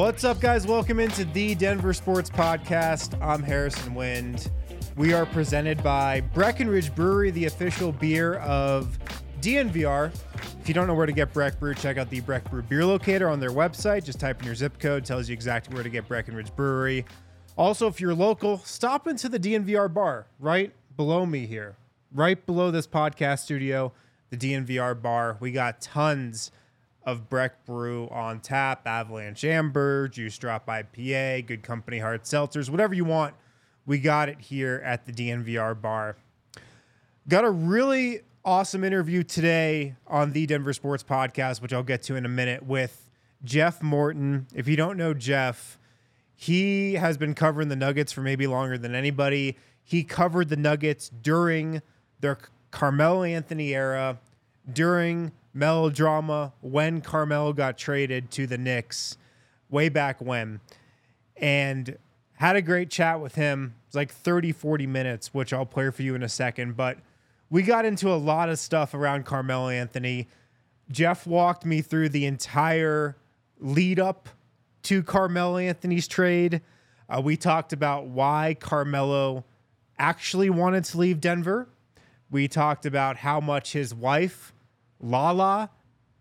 What's up, guys? Welcome into the Denver Sports Podcast. I'm Harrison Wind. We are presented by Breckenridge Brewery, the official beer of DNVR. If you don't know where to get Breck Brew, check out the Breck Brew beer locator on their website. Just type in your zip code, tells you exactly where to get Breckenridge Brewery. Also, if you're local, stop into the DNVR bar right below me here, right below this podcast studio, the DNVR bar. We got tons of Breck Brew on tap, Avalanche Amber, Juice Drop IPA, Good Company Hard Seltzers, whatever you want. We got it here at the DNVR bar. Got a really awesome interview today on the Denver Sports Podcast, which I'll get to in a minute with Jeff Morton. If you don't know Jeff, he has been covering the Nuggets for maybe longer than anybody. He covered the Nuggets during their Carmelo Anthony era, during melodrama when Carmelo got traded to the Knicks way back when. And had a great chat with him. It was like 30, 40 minutes, which I'll play for you in a second. But we got into a lot of stuff around Carmelo Anthony. Jeff walked me through the entire lead up to Carmelo Anthony's trade. Uh, we talked about why Carmelo actually wanted to leave Denver. We talked about how much his wife Lala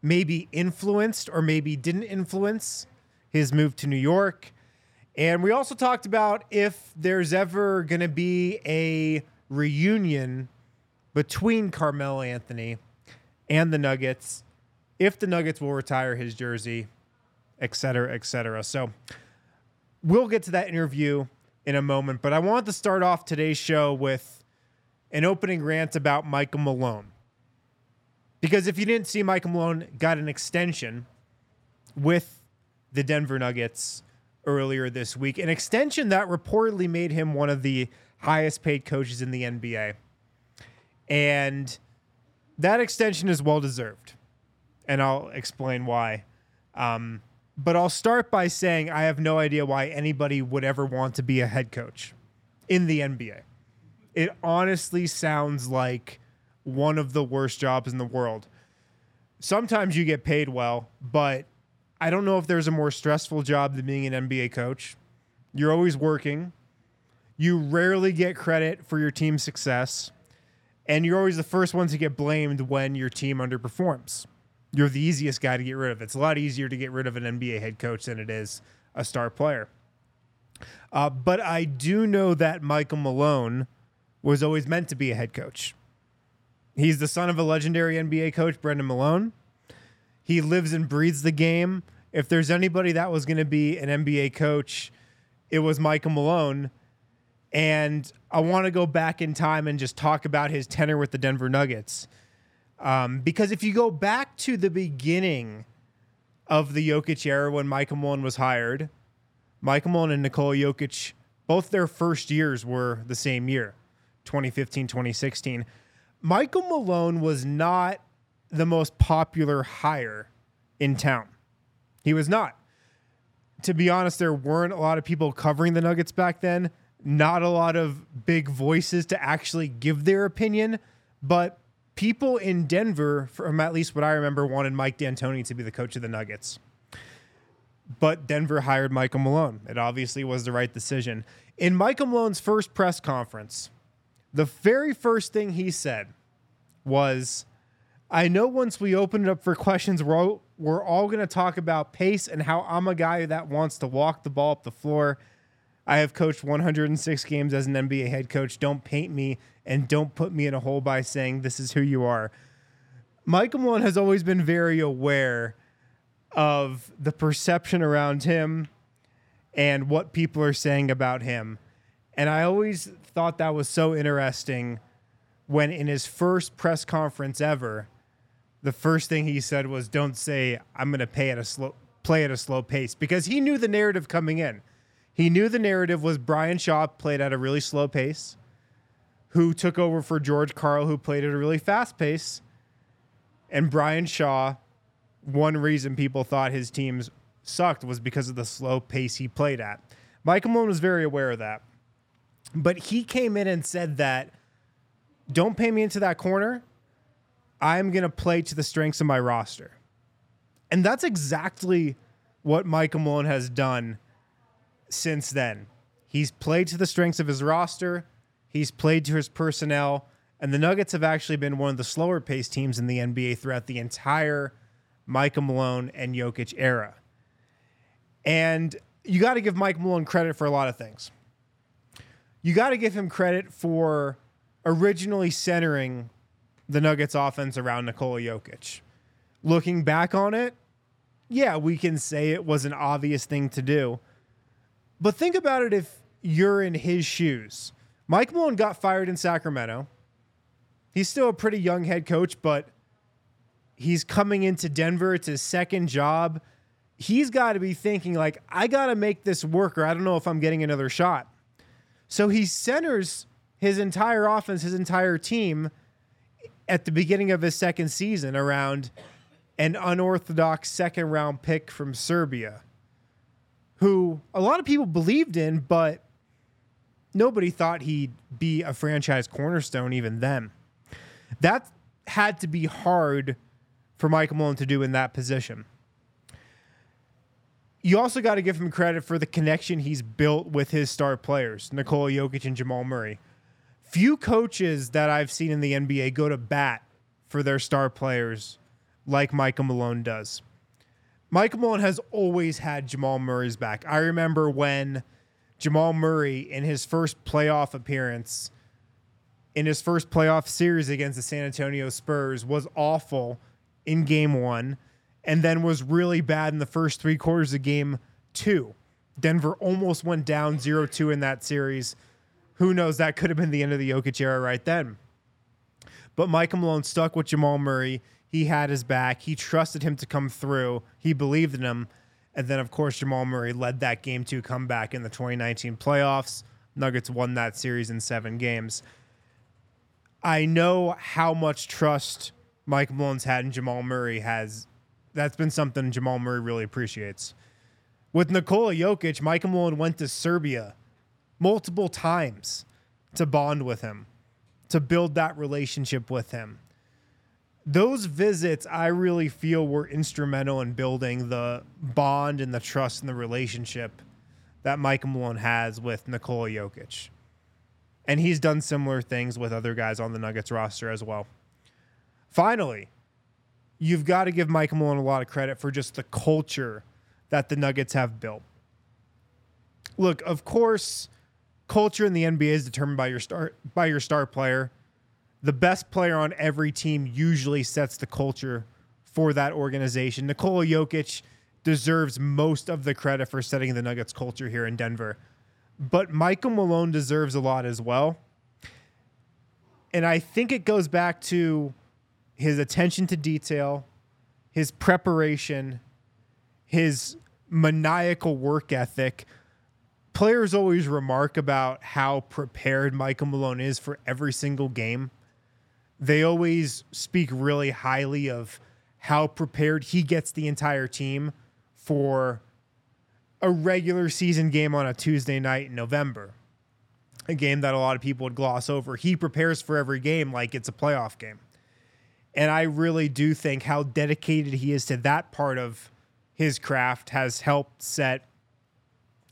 maybe influenced or maybe didn't influence his move to New York. And we also talked about if there's ever going to be a reunion between Carmelo Anthony and the Nuggets, if the Nuggets will retire his jersey, et cetera, et cetera. So we'll get to that interview in a moment. But I wanted to start off today's show with an opening rant about Michael Malone. Because if you didn't see, Michael Malone got an extension with the Denver Nuggets earlier this week, an extension that reportedly made him one of the highest paid coaches in the NBA. And that extension is well deserved. And I'll explain why. Um, but I'll start by saying I have no idea why anybody would ever want to be a head coach in the NBA. It honestly sounds like one of the worst jobs in the world. Sometimes you get paid well, but I don't know if there's a more stressful job than being an NBA coach. You're always working. You rarely get credit for your team's success. And you're always the first one to get blamed when your team underperforms. You're the easiest guy to get rid of. It's a lot easier to get rid of an NBA head coach than it is a star player. Uh, but I do know that Michael Malone was always meant to be a head coach. He's the son of a legendary NBA coach, Brendan Malone. He lives and breathes the game. If there's anybody that was going to be an NBA coach, it was Michael Malone. And I want to go back in time and just talk about his tenure with the Denver Nuggets. Um, because if you go back to the beginning of the Jokic era when Michael Malone was hired, Michael Malone and Nikola Jokic, both their first years were the same year, 2015, 2016. Michael Malone was not the most popular hire in town. He was not. To be honest, there weren't a lot of people covering the Nuggets back then, not a lot of big voices to actually give their opinion, but people in Denver, from at least what I remember, wanted Mike D'Antoni to be the coach of the Nuggets. But Denver hired Michael Malone. It obviously was the right decision. In Michael Malone's first press conference, the very first thing he said was, I know once we open it up for questions, we're all, we're all going to talk about pace and how I'm a guy that wants to walk the ball up the floor. I have coached 106 games as an NBA head coach. Don't paint me and don't put me in a hole by saying this is who you are. Michael Malone has always been very aware of the perception around him and what people are saying about him. And I always thought that was so interesting when in his first press conference ever, the first thing he said was, "Don't say I'm going to pay at a slow play at a slow pace," because he knew the narrative coming in. He knew the narrative was Brian Shaw played at a really slow pace, who took over for George Karl, who played at a really fast pace, and Brian Shaw. One reason people thought his teams sucked was because of the slow pace he played at. Michael Malone was very aware of that. But he came in and said that don't pay me into that corner. I'm going to play to the strengths of my roster. And that's exactly what Michael Malone has done since then. He's played to the strengths of his roster, he's played to his personnel, and the Nuggets have actually been one of the slower paced teams in the NBA throughout the entire Michael Malone and Jokic era. And you got to give Mike Malone credit for a lot of things. You got to give him credit for originally centering the Nuggets offense around Nikola Jokic. Looking back on it, yeah, we can say it was an obvious thing to do. But think about it if you're in his shoes. Mike Malone got fired in Sacramento. He's still a pretty young head coach, but he's coming into Denver. It's his second job he's got to be thinking like I got to make this work or I don't know if I'm getting another shot. So he centers his entire offense, his entire team at the beginning of his second season around an unorthodox second round pick from Serbia who a lot of people believed in but nobody thought he'd be a franchise cornerstone even then. That had to be hard for Michael Malone to do in that position you also got to give him credit for the connection he's built with his star players, Nikola Jokic and Jamal Murray. Few coaches that I've seen in the NBA go to bat for their star players like Michael Malone does. Michael Malone has always had Jamal Murray's back. I remember when Jamal Murray, in his first playoff appearance, in his first playoff series against the San Antonio Spurs, was awful in game one and then was really bad in the first three quarters of game two. Denver almost went down 0 2 in that series. Who knows? That could have been the end of the Jokic era right then. But Michael Malone stuck with Jamal Murray. He had his back. He trusted him to come through. He believed in him. And then, of course, Jamal Murray led that game two comeback in the 2019 playoffs. Nuggets won that series in seven games. I know how much trust Mike Malone's had in Jamal Murray has that's been something Jamal Murray really appreciates. With Nikola Jokic, Michael Malone went to Serbia multiple times to bond with him, to build that relationship with him. Those visits, I really feel, were instrumental in building the bond and the trust and the relationship that Mike Malone has with Nikola Jokic. And he's done similar things with other guys on the Nuggets roster as well. Finally, you've got to give Mike Malone a lot of credit for just the culture that the Nuggets have built. Look, of course, culture in the NBA is determined by your star by your star player. The best player on every team usually sets the culture for that organization. Nikola Jokic deserves most of the credit for setting the Nuggets culture here in Denver. But Michael Malone deserves a lot as well. And I think it goes back to his attention to detail, his preparation, his maniacal work ethic. Players always remark about how prepared Michael Malone is for every single game. They always speak really highly of how prepared he gets the entire team for a regular season game on a Tuesday night in November. A game that a lot of people would gloss over. He prepares for every game like it's a playoff game. And I really do think how dedicated he is to that part of his craft has helped set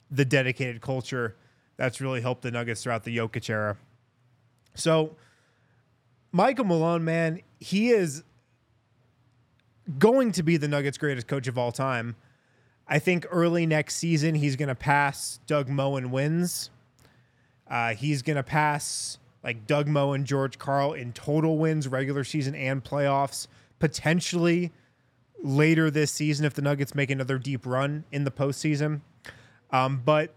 the dedicated culture that's really helped the Nuggets throughout the Jokic era. So, Michael Malone, man, he is going to be the Nuggets' greatest coach of all time. I think early next season, he's going to pass Doug Moe in wins. Uh, he's going to pass like Doug Moe and George Karl in total wins, regular season and playoffs, potentially later this season if the Nuggets make another deep run in the postseason. Um, but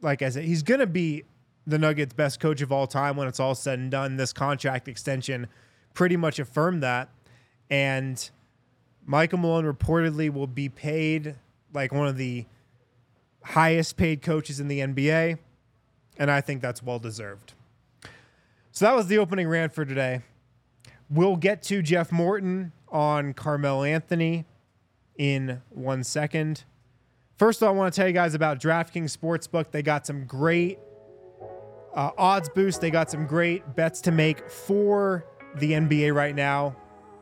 like I said, he's going to be the Nuggets' best coach of all time when it's all said and done. This contract extension pretty much affirmed that. And Michael Malone reportedly will be paid like one of the highest paid coaches in the NBA. And I think that's well deserved. So that was the opening rant for today. We'll get to Jeff Morton on Carmelo Anthony in one second. First, all, I want to tell you guys about DraftKings Sportsbook. They got some great uh, odds boost. They got some great bets to make for the NBA right now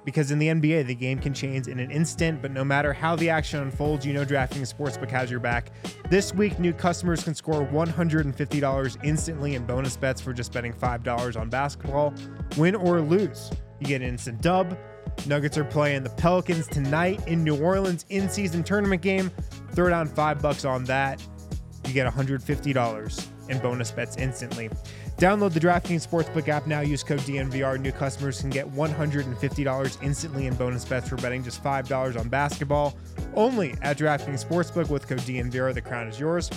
because in the NBA, the game can change in an instant, but no matter how the action unfolds, you know DraftKings Sportsbook has your back. This week, new customers can score $150 instantly in bonus bets for just betting $5 on basketball. Win or lose, you get an instant dub. Nuggets are playing the Pelicans tonight in New Orleans in season tournament game. Throw down five bucks on that. You get $150 in bonus bets instantly. Download the DraftKings Sportsbook app now. Use code DNVR. New customers can get $150 instantly in bonus bets for betting just $5 on basketball. Only at DraftKings Sportsbook with code DNVR. The crown is yours.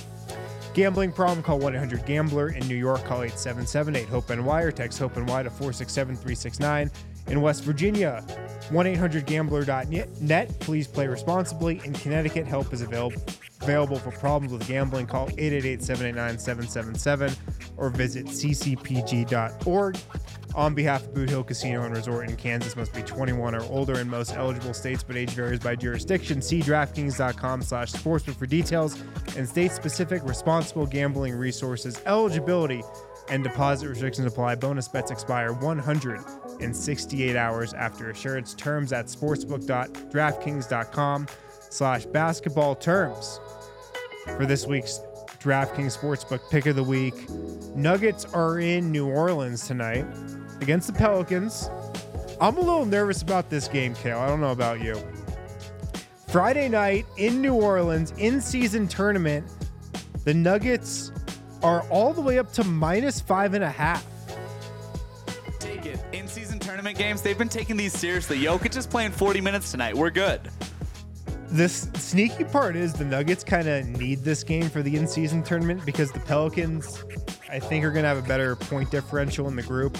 Gambling problem? Call 1-800-GAMBLER. In New York, call 877-8-HOPE-NY or text HOPE-NY to 467-369. In West Virginia, 1-800-GAMBLER.net. Please play responsibly. In Connecticut, help is available available for problems with gambling. Call 888-789-777 or visit ccpg.org. On behalf of Boot Hill Casino and Resort in Kansas, must be 21 or older in most eligible states, but age varies by jurisdiction. See DraftKings.com slash sportsbook for details and state-specific responsible gambling resources. Eligibility and deposit restrictions apply. Bonus bets expire 168 hours after assurance. Terms at sportsbook.draftkings.com slash basketball terms. For this week's DraftKings Sportsbook pick of the week, Nuggets are in New Orleans tonight against the Pelicans. I'm a little nervous about this game, Kale. I don't know about you. Friday night in New Orleans, in season tournament, the Nuggets are all the way up to minus five and a half. Take it. In season tournament games, they've been taking these seriously. Jokic is playing 40 minutes tonight. We're good. This sneaky part is the Nuggets kind of need this game for the in season tournament because the Pelicans, I think, are going to have a better point differential in the group.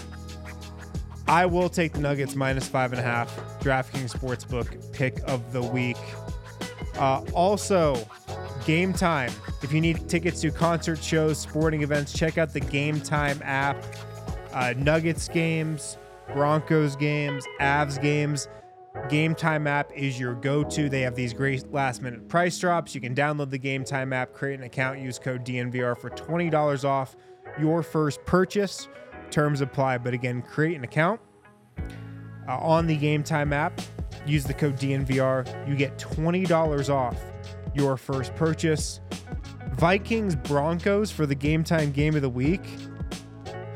I will take the Nuggets minus five and a half. DraftKings Sportsbook pick of the week. Uh, also, game time. If you need tickets to concert shows, sporting events, check out the Game Time app. Uh, Nuggets games, Broncos games, Avs games. Game Time app is your go to. They have these great last minute price drops. You can download the Game Time app, create an account, use code DNVR for $20 off your first purchase. Terms apply, but again, create an account uh, on the Game Time app. Use the code DNVR. You get $20 off your first purchase. Vikings Broncos for the Game Time game of the week.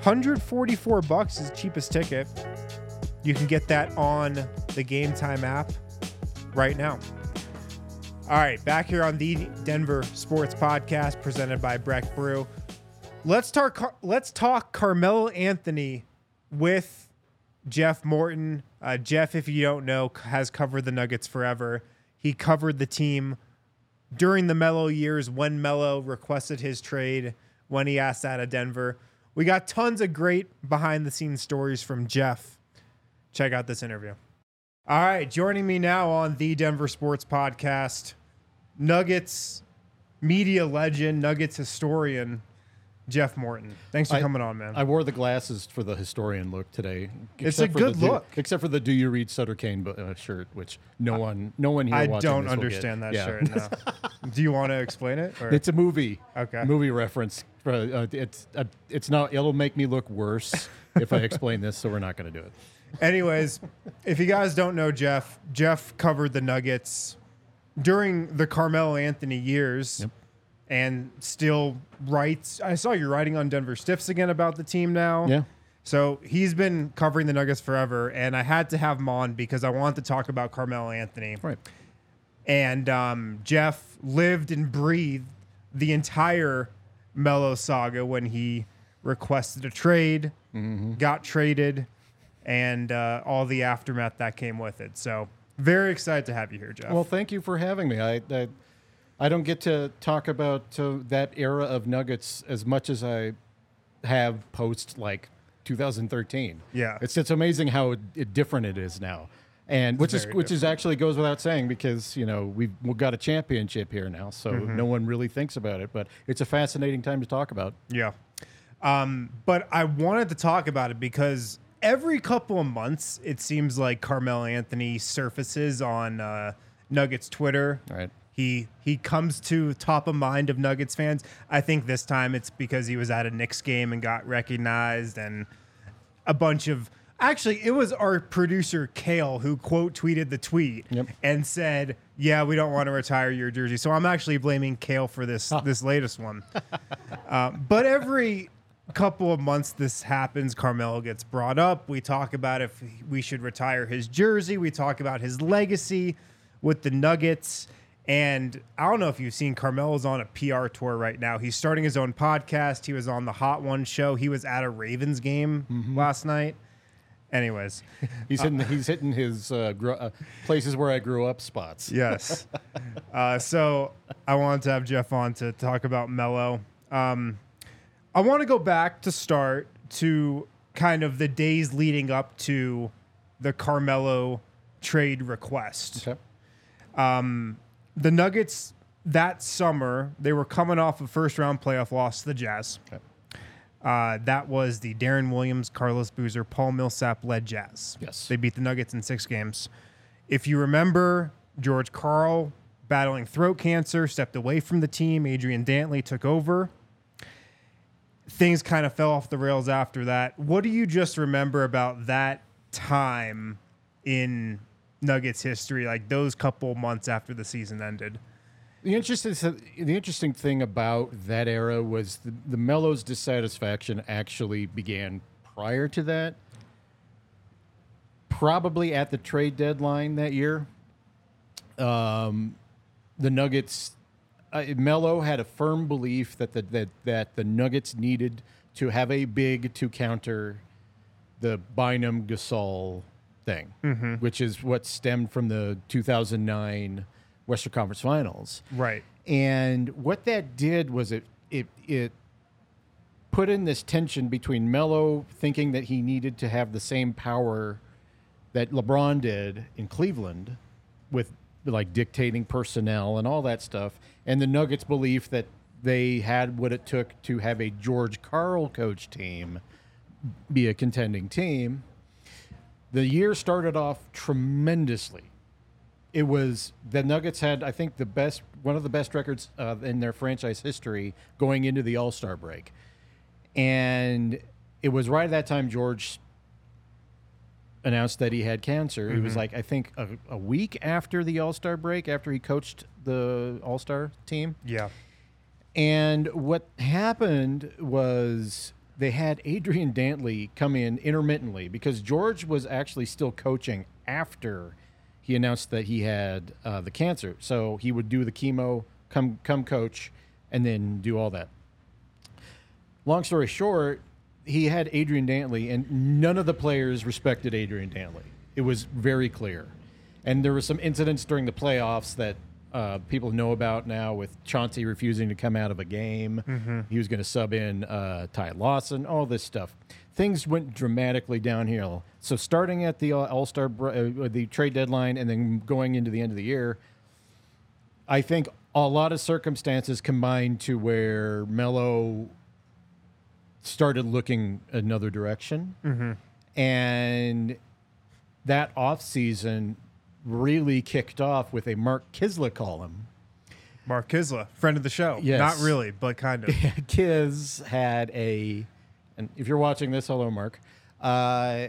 144 bucks is the cheapest ticket. You can get that on the Game Time app right now. All right, back here on the Denver Sports Podcast presented by Breck Brew. Let's talk. Let's talk Carmelo Anthony with Jeff Morton. Uh, Jeff, if you don't know, has covered the Nuggets forever. He covered the team during the Melo years when Melo requested his trade when he asked out of Denver. We got tons of great behind the scenes stories from Jeff. Check out this interview. All right, joining me now on the Denver Sports Podcast, Nuggets media legend, Nuggets historian, Jeff Morton. Thanks for I- coming on, man. I wore the glasses for the historian look today. It's a good the look. except for the "Do you read Sutter Cane" uh, shirt, which no one, no one here. I don't this will get. understand that Yeah. shirt. No. Do you want to explain it? Or? It's a movie. Okay. Movie reference. Uh, uh, it's uh, it's not. It'll make me look worse if I explain this, so we're not going to do it. Anyways, if you guys don't know Jeff, Jeff covered the Nuggets during the Carmelo Anthony years and still writes. I saw you writing on Denver Stiffs again about the team now. Yeah. So he's been covering the Nuggets forever, and I had to have him on because I wanted to talk about Carmelo Anthony. Right. And um, Jeff lived and breathed the entire Melo saga when he requested a trade, got traded, and uh, all the aftermath that came with it. So very excited to have you here, Jeff. Well, thank you for having me. I I, I don't get to talk about uh, that era of Nuggets as much as I have post like 2013. Yeah. it's it's amazing how it, different it is now, and which is very which is actually goes without saying because you know we've, we've got a championship here now, so Mm-hmm. no one really thinks about it. But it's a fascinating time to talk about. Yeah. Um, but I wanted to talk about it because every couple of months, it seems like Carmelo Anthony surfaces on uh, Nuggets Twitter. Right. He he comes to top of mind of Nuggets fans. I think this time it's because he was at a Knicks game and got recognized, and a bunch of actually it was our producer Kale who quote tweeted the tweet Yep. and said, "Yeah, we don't want to retire your jersey." So I'm actually blaming Kale for this this latest one. Uh, but every couple of months this happens carmelo gets brought up we talk about if we should retire his jersey we talk about his legacy with the nuggets and i don't know if you've seen carmelo's on a pr tour right now he's starting his own podcast he was on the hot one show he was at a ravens game last night anyways He's hitting he's hitting his uh, gro- uh, places where I grew up spots. Yes. uh, so I wanted to have Jeff on to talk about Melo. Um, I want to go back to start to kind of the days leading up to the Carmelo trade request. Okay. The Nuggets that summer, they were coming off a first round playoff loss to the Jazz. Okay. Uh, that was the Deron Williams, Carlos Boozer, Paul Millsap led Jazz. Yes. They beat the Nuggets in six games. If you remember, George Karl battling throat cancer, stepped away from the team. Adrian Dantley took over. Things kind of fell off the rails after that. What do you just remember about that time in Nuggets history, like those couple months after the season ended? The interesting, the interesting thing about that era was the, the Melo's dissatisfaction actually began prior to that. Probably at the trade deadline that year. Um, the Nuggets, uh, Melo had a firm belief that the, that that the Nuggets needed to have a big to counter the Bynum Gasol thing, mm-hmm. which is what stemmed from the 2009 Western Conference Finals. Right. And what that did was it it it put in this tension between Melo thinking that he needed to have the same power that LeBron did in Cleveland with like dictating personnel and all that stuff, and the Nuggets' belief that they had what it took to have a George Karl coach team be a contending team. The year started off tremendously it was the Nuggets had I think the best one of the best records uh, in their franchise history going into the All Star break, and it was right at that time George announced that he had cancer. It was like I think a, a week after the All Star break, after he coached the All Star team. Yeah. And what happened was they had Adrian Dantley come in intermittently because George was actually still coaching after he announced that he had uh, the cancer. So he would do the chemo, come come coach, and then do all that. Long story short, he had Adrian Dantley, and none of the players respected Adrian Dantley. It was very clear. And there were some incidents during the playoffs that uh, people know about now with Chauncey refusing to come out of a game. He was going to sub in uh, Ty Lawson, all this stuff. Things went dramatically downhill. So starting at the All Star, uh, the trade deadline, and then going into the end of the year, I think a lot of circumstances combined to where Melo started looking another direction. And that offseason really kicked off with a Mark Kiszla column. Mark Kiszla, friend of the show. Yes. Not really, but kind of. Kiz had a, and if you're watching this, hello, Mark. Uh,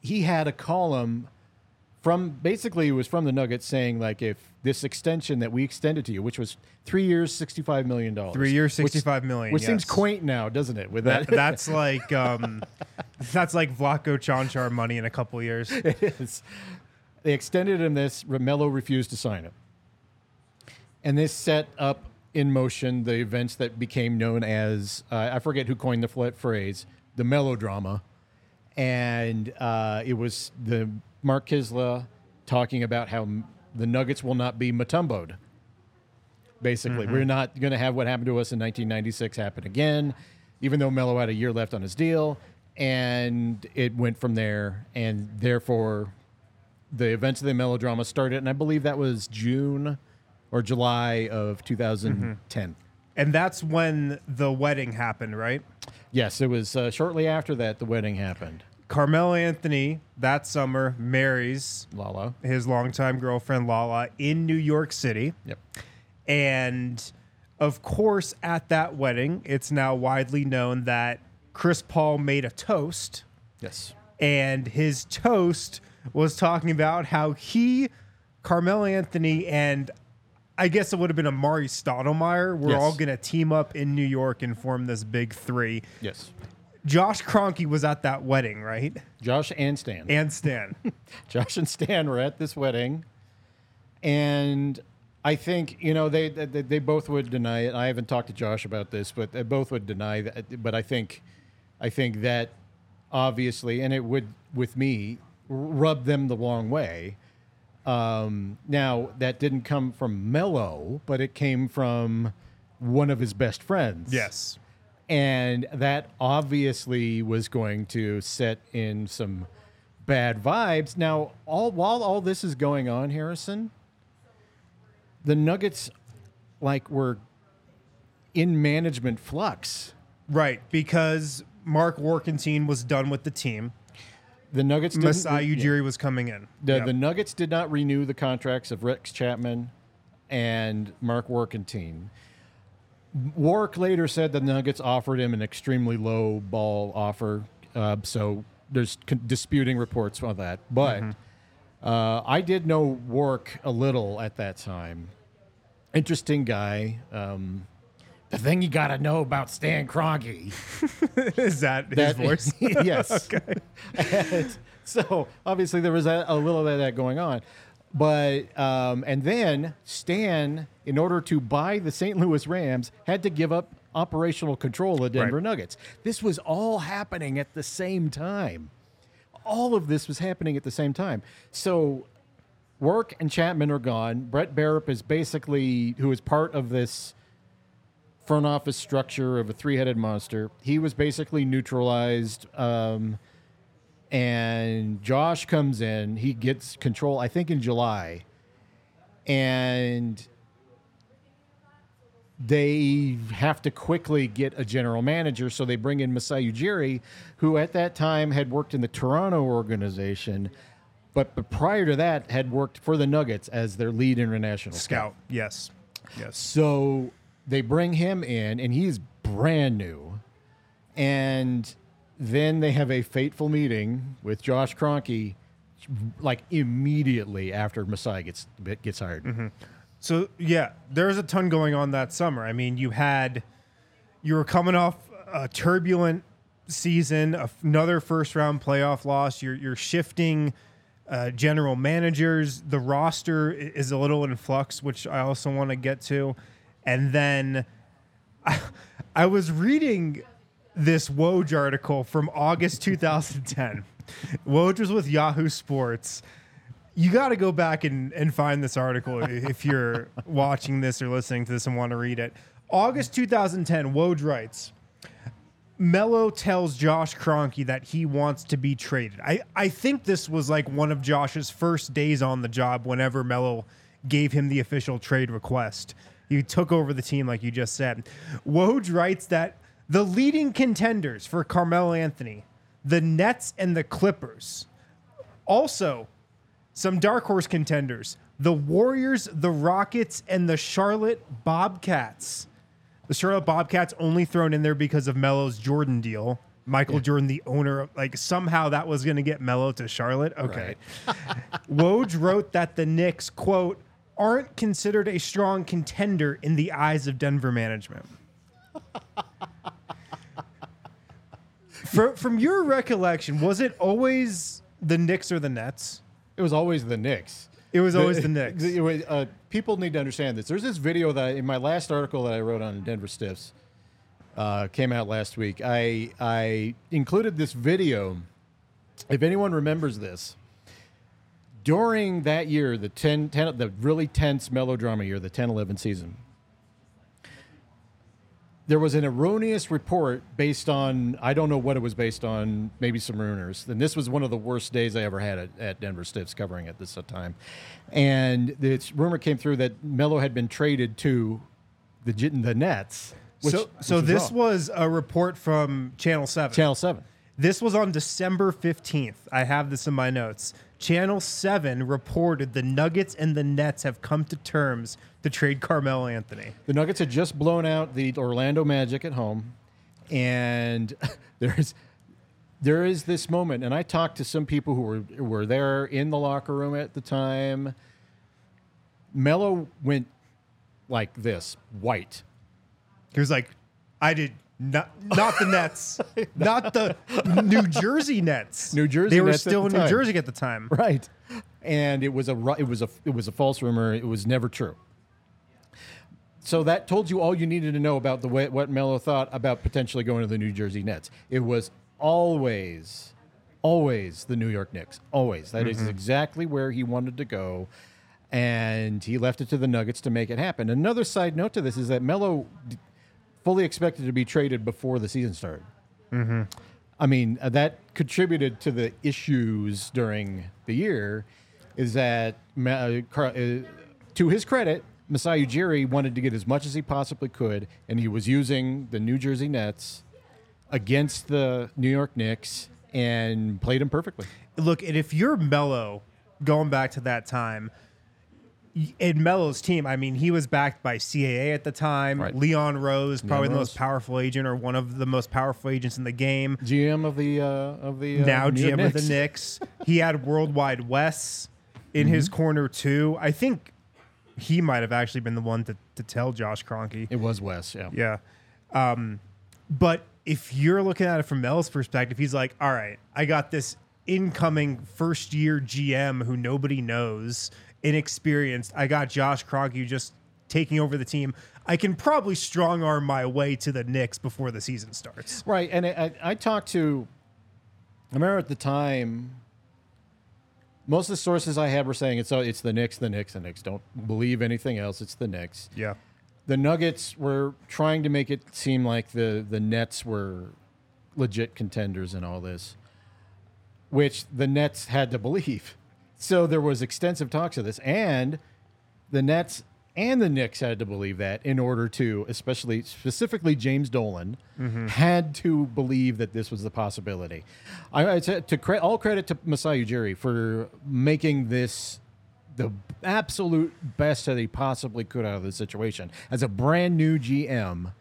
he had a column from basically it was from the Nuggets saying like if this extension that we extended to you, which was three years, sixty five million dollars, Three years, which- 65 million, which seems quaint now, doesn't it? With that, That, that's like um, that's like Vlatko Cancar money in a couple years. is. They extended him this. Romello refused to sign it. And this set up in motion the events that became known as, uh, I forget who coined the phrase, the melodrama. And uh, it was the Mark Kiszla talking about how the Nuggets will not be Mutomboed. Basically, we're not going to have what happened to us in 1996 happen again. even though Melo had a year left on his deal, and it went from there. And therefore, the events of the melodrama started, and I believe that was June or July of 2010. And that's when the wedding happened, right? Yes, it was uh, shortly after that the wedding happened. Carmelo Anthony that summer marries Lala. his longtime girlfriend Lala in New York City. Yep. And of course, at that wedding, it's now widely known that Chris Paul made a toast, Yes. and his toast was talking about how he, Carmelo Anthony, and I guess it would have been Amar'e Stoudemire were Yes. all going to team up in New York and form this big three. Yes. Josh Kroenke was at that wedding, right? Josh and Stan. And Stan. Josh and Stan were at this wedding, and I think you know they, they they both would deny it. I haven't talked to Josh about this, but they both would deny that. But I think, I think that obviously, and it would with me rub them the wrong way. Um, now that didn't come from Melo, but it came from one of his best friends. yes. and that obviously was going to set in some bad vibes. Now, all while all this is going on, Harrison, the Nuggets like were in management flux. Right, because Mark Warkentien was done with the team. The Nuggets didn't, Masai yeah. Ujiri was coming in. The, Yep. the Nuggets did not renew the contracts of Rex Chapman and Mark Warkentien. Wark later said the Nuggets offered him an extremely low ball offer, uh, so there's con- disputing reports on that. But uh, I did know Wark a little at that time. Interesting guy. Um, the thing you got to know about Stan Kroenke Is that his that- voice? yes. And so obviously there was a, a little bit of that going on, but um, and then Stan, in order to buy the St. Louis Rams, had to give up operational control of Denver Right. Nuggets. This was all happening at the same time. All of this was happening at the same time. So Wark and Chapman are gone. Bret Bearup is basically who is part of this front office structure of a three-headed monster. He was basically neutralized. Um, and Josh comes in. He gets control, I think, in July, and they have to quickly get a general manager. So they bring in Masai Ujiri, who at that time had worked in the Toronto organization, but, but prior to that had worked for the Nuggets as their lead international Scout. Yes. Yes. so they bring him in, and he's brand new. And then they have a fateful meeting with Josh Kroenke, like immediately after Masai gets gets hired. So yeah, there's a ton going on that summer. I mean, you had you were coming off a turbulent season, another first round playoff loss. You're you're shifting uh, general managers. The roster is a little in flux, which I also want to get to. And then I, I was reading this Woj article from August 2010. Woj was with Yahoo Sports you got to go back and, and find this article if you're watching this or listening to this and want to read it. August 2010, Woj writes, Melo tells Josh Kroenke that he wants to be traded. I, I think this was like one of Josh's first days on the job whenever Melo gave him the official trade request. He took over the team, like you just said. Woj writes that the leading contenders for Carmelo Anthony, the Nets and the Clippers, also some dark horse contenders the Warriors, the Rockets, and the Charlotte Bobcats. The Charlotte Bobcats only thrown in there because of Melo's Jordan deal. Michael Jordan, the owner, of, like somehow that was going to get Melo to Charlotte. Okay. Woj wrote that the Knicks, quote, aren't considered a strong contender in the eyes of Denver management. From, from your recollection, was it always the Knicks or the Nets? It was always the Knicks. It was always the Knicks. it was- uh, people need to understand this. There's this video that in my last article that I wrote on Denver Stiffs uh, came out last week. I I included this video. If anyone remembers this, during that year, the 10, 10 the really tense melodrama year, the 10-11 season, there was an erroneous report based on I don't know what it was based on, maybe some rumors. And this was one of the worst days I ever had at, at Denver Stiffs covering at this time. And this rumor came through that Melo had been traded to the the Nets. Which, so, so which this wrong. was a report from Channel Seven. Channel Seven. This was on December 15th. I have this in my notes. Channel 7 reported the Nuggets and the Nets have come to terms to trade Carmelo Anthony. The Nuggets had just blown out the Orlando Magic at home, and there's there is this moment, and I talked to some people who were who were there in the locker room at the time. Melo went like this, white. He was like, I did not, not the Nets, not the New Jersey Nets. New Jersey They were Nets still in New time. Jersey at the time. Right. And it was a it was a it was a false rumor. It was never true. So that told you all you needed to know about the way what Melo thought about potentially going to the New Jersey Nets. It was always, always the New York Knicks. Always. That is mm-hmm. exactly where he wanted to go. And he left it to the Nuggets to make it happen. Another side note to this is that Melo d- fully expected to be traded before the season started. I mean, uh, that contributed to the issues during the year. Is that uh, uh, to his credit, Masai Ujiri wanted to get as much as he possibly could, and he was using the New Jersey Nets against the New York Knicks and played them perfectly. Look, and if you're Melo, going back to that time, in Melo's team, I mean, he was backed by CAA at the time. Right. Leon Rose, probably the Rose. most powerful agent or one of the most powerful agents in the game. GM of the uh, of the uh, now New York GM of the Knicks. Knicks. He had Worldwide Wes in his Mm-hmm. corner too. I think he might have actually been the one to, to tell Josh Kroenke. It was Wes, yeah. Yeah. Um, but if you're looking at it from Mel's perspective, he's like, all right, I got this incoming first year GM who nobody knows, inexperienced. I got Josh Kroenke just taking over the team. I can probably strong arm my way to the Knicks before the season starts. Right, and I, I talked to. I remember at the time. Most of the sources I had were saying it's oh, it's the Knicks, the Knicks, the Knicks. Don't believe anything else. It's the Knicks. Yeah. The Nuggets were trying to make it seem like the the Nets were legit contenders in all this, which the Nets had to believe. So there was extensive talks of this, and the Nets and the Knicks had to believe that in order to, especially specifically James Dolan, had to believe that this was the possibility. I, I said to cre- all credit to Masai Ujiri for making this the absolute best that he possibly could out of the situation as a brand new GM.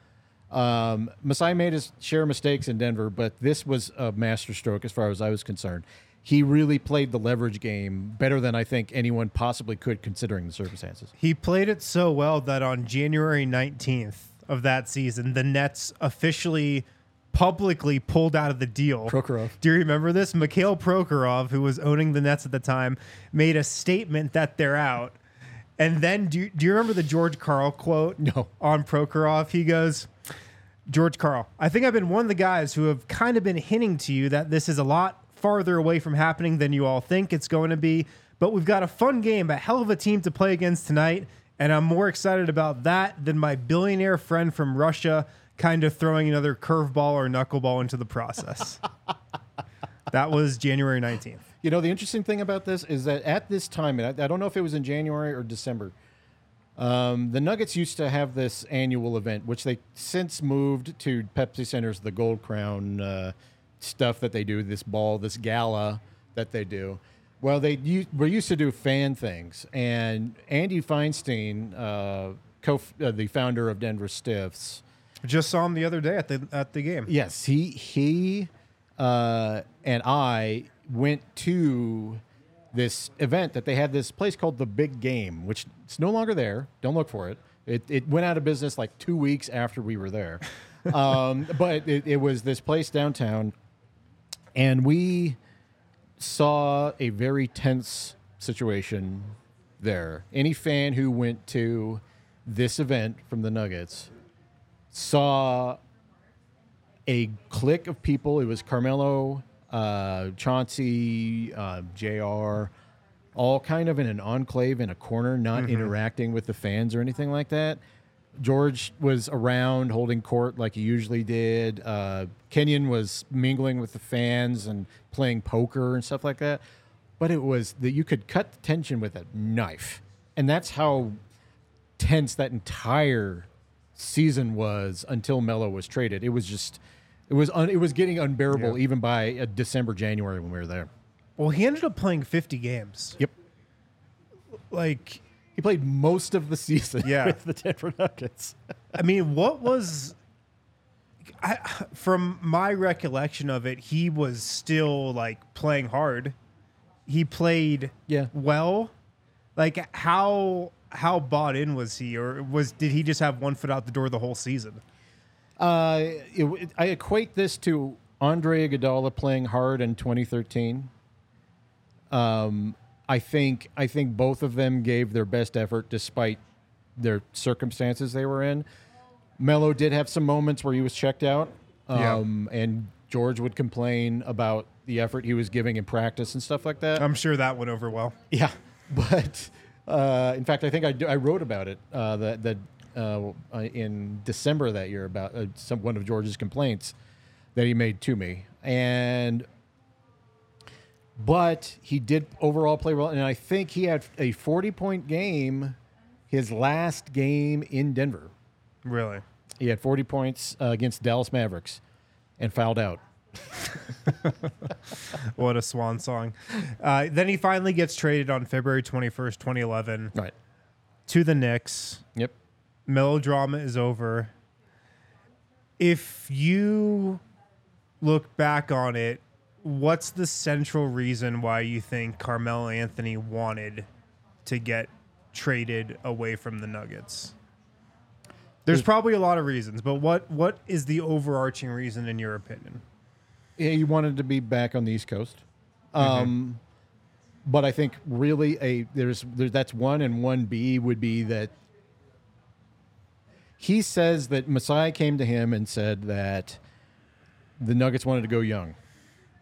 Um, Masai made his share of mistakes in Denver, but this was a masterstroke as far as I was concerned. He really played the leverage game better than I think anyone possibly could, considering the circumstances. He played it so well that on January 19th of that season, the Nets officially publicly pulled out of the deal. Prokhorov. Do you remember this? Mikhail Prokhorov, who was owning the Nets at the time, made a statement that they're out. And then, do you, do you remember the George Karl quote No. on Prokhorov? He goes, George Karl, I think I've been one of the guys who have kind of been hinting to you that this is a lot farther away from happening than you all think it's going to be. But we've got a fun game, a hell of a team to play against tonight. And I'm more excited about that than my billionaire friend from Russia kind of throwing another curveball or knuckleball into the process. that was January 19th. You know, the interesting thing about this is that at this time, and I, I don't know if it was in January or December, um, the Nuggets used to have this annual event, which they since moved to Pepsi Center's the Gold Crown uh, stuff that they do, this ball, this gala that they do. Well, they u- were used to do fan things, and Andy Feinstein, uh, co- uh, the founder of Denver Stiffs, Just saw him the other day at the at the game. Yes, he he uh, and I went to this event that they had this place called the Big Game, which it's no longer there. Don't look for it. It, it went out of business like two weeks after we were there. um, but it, it was this place downtown, and we saw a very tense situation there. Any fan who went to this event from the Nuggets saw a clique of people. It was Carmelo, uh, Chauncey, uh, J.R., all kind of in an enclave in a corner, not interacting with the fans or anything like that. George was around holding court like he usually did. Uh, Kenyon was mingling with the fans and playing poker and stuff like that. But it was that you could cut the tension with a knife, and that's how tense that entire season was until Melo was traded. It was just, it was un, it was getting unbearable Yeah. even by uh, December, January when we were there. Well, he ended up playing 50 games. Yep. Like, He played most of the season Yeah. with the Denver Nuggets. I mean, what was. I, from my recollection of it, he was still like playing hard. He played Yeah. well. Like how how bought in was he, or was did he just have one foot out the door the whole season? Uh, it, it- I equate this to Andre Iguodala playing hard in 2013. Um, I think I think both of them gave their best effort despite their circumstances they were in. Melo did have some moments where he was checked out, Yeah. um, and George would complain about the effort he was giving in practice and stuff like that. I'm sure that went over well. Yeah, but uh, in fact, I think I, I wrote about it uh, that that uh, uh, in December that year about uh, some one of George's complaints that he made to me, and but he did overall play well, and I think he had a forty point game his last game in Denver. Really. He had forty points uh, against Dallas Mavericks, and fouled out. What a swan song. Uh, then he finally gets traded on February 21st, 2011, Right. to the Knicks. Yep. Melodrama is over. If you look back on it, what's the central reason why you think Carmelo Anthony wanted to get traded away from the Nuggets? There's probably a lot of reasons, but what what is the overarching reason in your opinion? Yeah, he wanted to be back on the East Coast. Um, but I think really a there's there, that's one and one B would be that he says that Masai came to him and said that the Nuggets wanted to go young,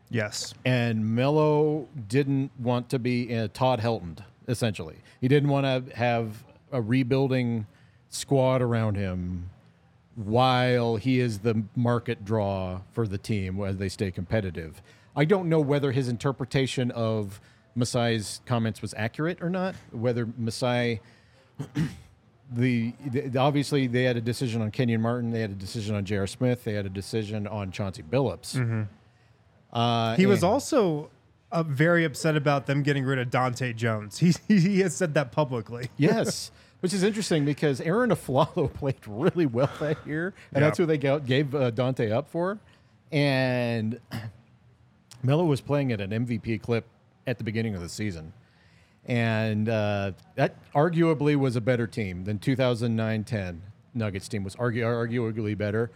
Yes. and Melo didn't want to be uh, Todd Helton. Essentially, he didn't want to have a rebuilding squad around him while he is the market draw for the team as they stay competitive. I don't know whether his interpretation of Masai's comments was accurate or not. Whether Masai, the, the obviously they had a decision on Kenyon Martin, they had a decision on J.R. Smith, they had a decision on Chauncey Billups. Uh, He was also uh, very upset about them getting rid of Dahntay Jones. He, he has said that publicly. yes, which is interesting because Arron Afflalo played really well that year, and Yeah. that's who they gave uh, Dahntay up for. And Melo was playing at an MVP clip at the beginning of the season, and uh, that arguably was a better team than 2009-10 Nuggets team was argu- arguably better.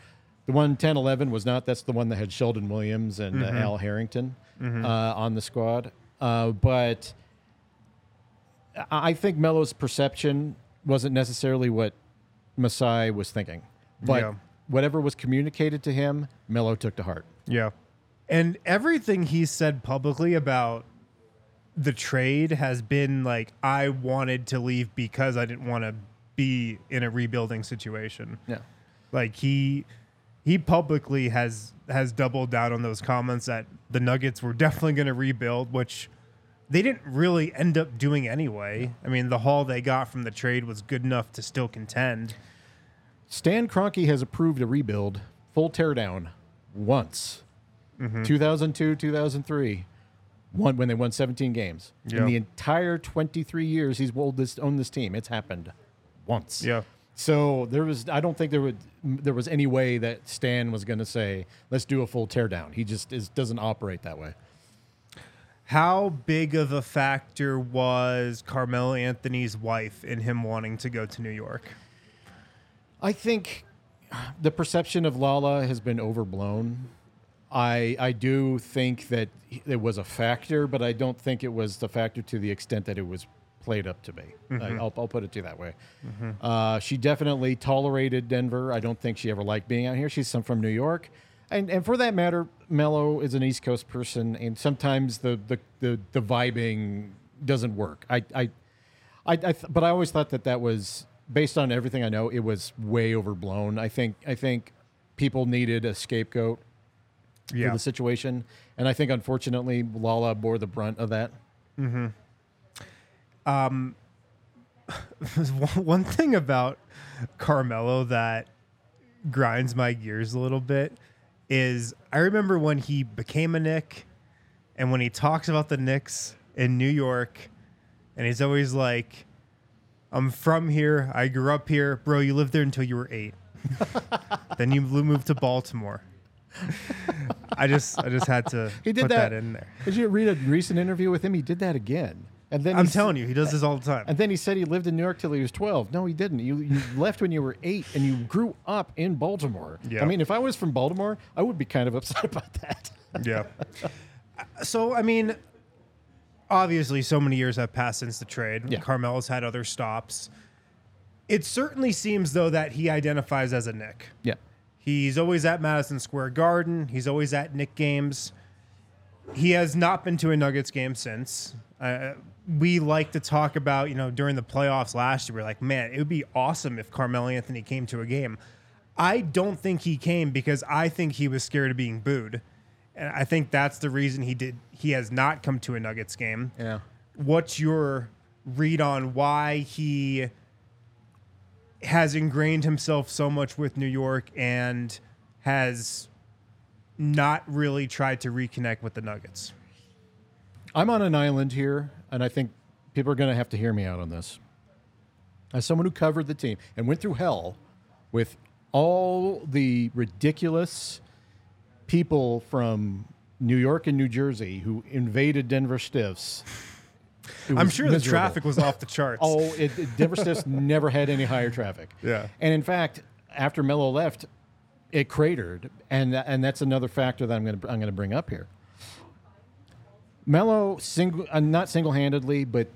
The one 10-11 was not. That's the one that had Shelden Williams and uh, Al Harrington uh, on the squad. Uh, but I I think Melo's perception wasn't necessarily what Masai was thinking, but Yeah. whatever was communicated to him, Melo took to heart. Yeah. And everything he said publicly about the trade has been like, I wanted to leave because I didn't want to be in a rebuilding situation. Yeah. Like he he publicly has has doubled down on those comments that the Nuggets were definitely going to rebuild, which they didn't really end up doing anyway. I mean, the haul they got from the trade was good enough to still contend. Stan Kroenke has approved a rebuild, full teardown, once. Mm-hmm. 2002, 2003, one when they won 17 games. Yeah. In the entire 23 years he's owned this, owned this team, it's happened once. Yeah. So there was, I don't think there would, there was any way that Stan was going to say, "Let's do a full teardown." He just is, doesn't operate that way. How big of a factor was Carmelo Anthony's wife in him wanting to go to New York? I think the perception of Lala has been overblown. I I do think that it was a factor, but I don't think it was the factor to the extent that it was played up to be. I, I'll, I'll put it to you that way. Uh, she definitely tolerated Denver. I don't think she ever liked being out here. She's some from New York, and and for that matter, Melo is an East Coast person, and sometimes the the the, the vibing doesn't work. I I I, I th- but I always thought that that was based on everything I know, it was way overblown. I think I think people needed a scapegoat Yeah. for the situation, and I think unfortunately Lala bore the brunt of that. Um, one one thing about Carmelo that grinds my gears a little bit is I remember when he became a Knick and when he talks about the Knicks in New York and he's always like, I'm from here. I grew up here. Bro, you lived there until you were eight. then you moved to Baltimore. I just I just had to He did put that. that. in there. Did you read a recent interview with him? He did that again, and then I'm telling you, he does this all the time. And then he said he lived in New York till he was 12. No, he didn't. You, you left when you were eight and you grew up in Baltimore. Yeah. I mean, if I was from Baltimore, I would be kind of upset about that. Yeah. so I mean, obviously, so many years have passed since the trade. Yeah. Carmelo's had other stops. It certainly seems though that he identifies as a Knick. Yeah. He's always at Madison Square Garden. He's always at Knick games. He has not been to a Nuggets game since. Uh, we like to talk about, you know, during the playoffs last year, we are like, man, it would be awesome if Carmelo Anthony came to a game. I don't think he came because I think he was scared of being booed. And I think that's the reason he did he has not come to a Nuggets game. Yeah. What's your read on why he has ingrained himself so much with New York and has not really tried to reconnect with the Nuggets? I'm on an island here, and I think people are going to have to hear me out on this. As someone who covered the team and went through hell with all the ridiculous people from New York and New Jersey who invaded Denver Stiffs. I'm sure the traffic was off the charts. Oh, it, it- Denver Stiffs never had any higher traffic. Yeah. And in fact, after Melo left, it cratered, and and that's another factor that I'm going to I'm going to bring up here. Melo single, uh, not single-handedly, but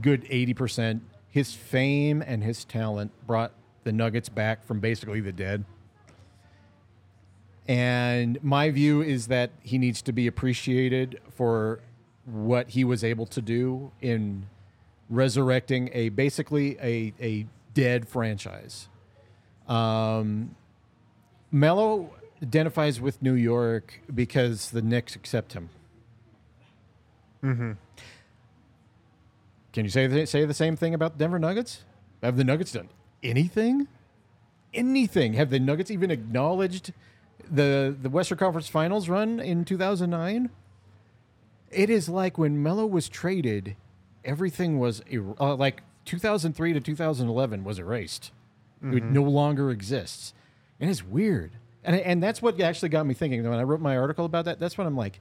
good eighty percent. His fame and his talent brought the Nuggets back from basically the dead. And my view is that he needs to be appreciated for what he was able to do in resurrecting a basically a, a dead franchise. Um, Melo identifies with New York because the Knicks accept him. Can you say the, say the same thing about Denver Nuggets? Have the Nuggets done anything? Anything? Have the Nuggets even acknowledged the the Western Conference Finals run in 2009? It is like when Melo was traded, everything was er- uh, like 2003 to 2011 was erased. It no longer exists, and it's weird. And and that's what actually got me thinking when I wrote my article about that. That's what I'm like.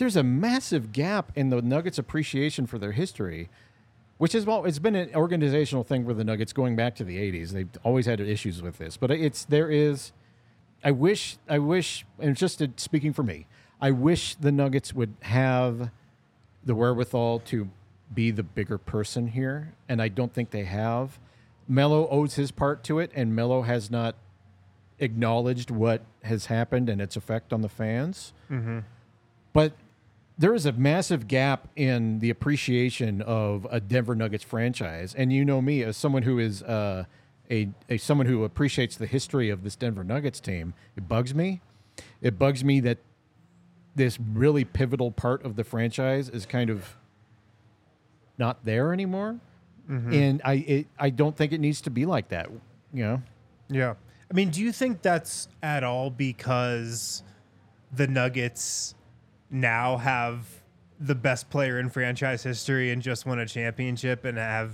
There's a massive gap in the Nuggets' appreciation for their history, which is well, it's been an organizational thing for the Nuggets going back to the '80s. They've always had issues with this, but it's there is. I wish, I wish, and just speaking for me, I wish the Nuggets would have the wherewithal to be the bigger person here, and I don't think they have. Melo owes his part to it, and Melo has not acknowledged what has happened and its effect on the fans. Mm-hmm. But there is a massive gap in the appreciation of a Denver Nuggets franchise, and you know me as someone who is uh, a, a someone who appreciates the history of this Denver Nuggets team. It bugs me. It bugs me that this really pivotal part of the franchise is kind of not there anymore, and I it, I don't think it needs to be like that. You know, Yeah. I mean, do you think that's at all because the Nuggets now have the best player in franchise history and just won a championship and have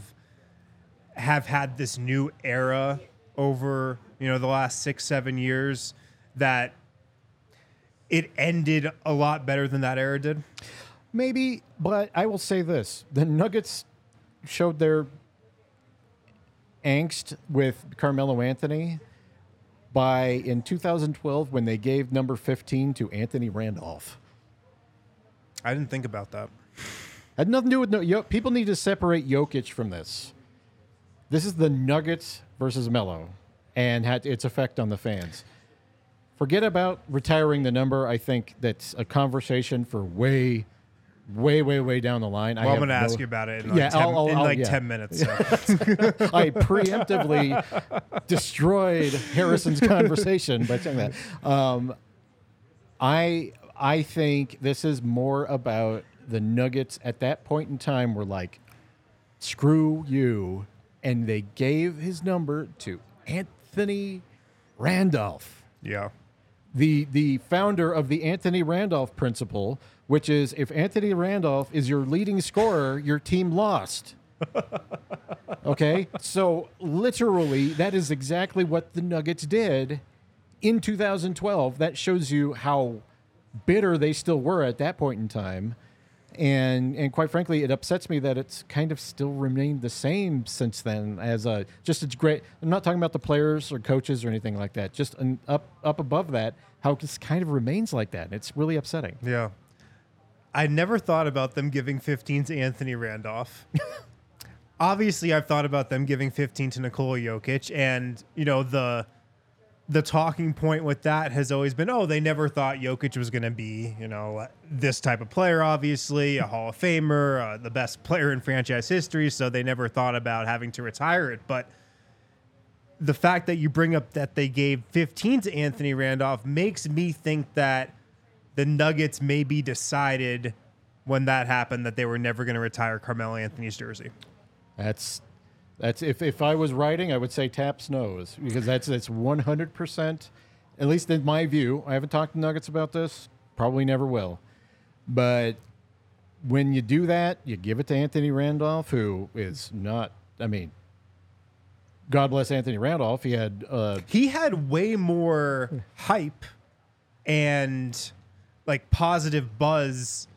have had this new era over, you know, the last 6 7 years that it ended a lot better than that era did? Maybe, but I will say this: the Nuggets showed their angst with Carmelo Anthony by in 2012 when they gave number 15 to Anthony Randolph. I didn't think about that. Had nothing to do with no. Yo, people need to separate Jokic from this. This is the Nuggets versus Melo, and had its effect on the fans. Forget about retiring the number. I think that's a conversation for way, way, way, way down the line. I Well, I'm going to ask you about it in like, Yeah, 10, I'll- I'll- in like yeah. 10 minutes. So. I preemptively destroyed Harrison's conversation by saying that. Um, I I think this is more about the Nuggets at that point in time were like, screw you, and they gave his number to Anthony Randolph yeah. the the founder of the Anthony Randolph principle, which is if Anthony Randolph is your leading scorer, your team lost. okay? So literally that is exactly what the Nuggets did in 2012. That shows you how bitter they still were at that point in time. And and quite frankly, it upsets me that it's kind of still remained the same since then. As a just it's great. I'm not talking about the players or coaches or anything like that. Just an, up up above that, how it just kind of remains like that. It's really upsetting. Yeah. I never thought about them giving 15 to Anthony Randolph. Obviously, I've thought about them giving 15 to Nikola Jokic, and you know the the talking point with that has always been, oh, they never thought Jokic was going to be, you know, this type of player. Obviously, a Hall of Famer, uh, the best player in franchise history, so they never thought about having to retire it. But the fact that you bring up that they gave 15 to Anthony Randolph makes me think that the Nuggets maybe decided when that happened that they were never going to retire Carmelo Anthony's jersey. That's that's if, if I was writing, I would say Taps knows because that's that's 100 percent. At least in my view, I haven't talked to Nuggets about this. Probably never will. But when you do that, you give it to Anthony Randolph, who is not. I mean, God bless Anthony Randolph. He had uh, He had way more hype and like positive buzz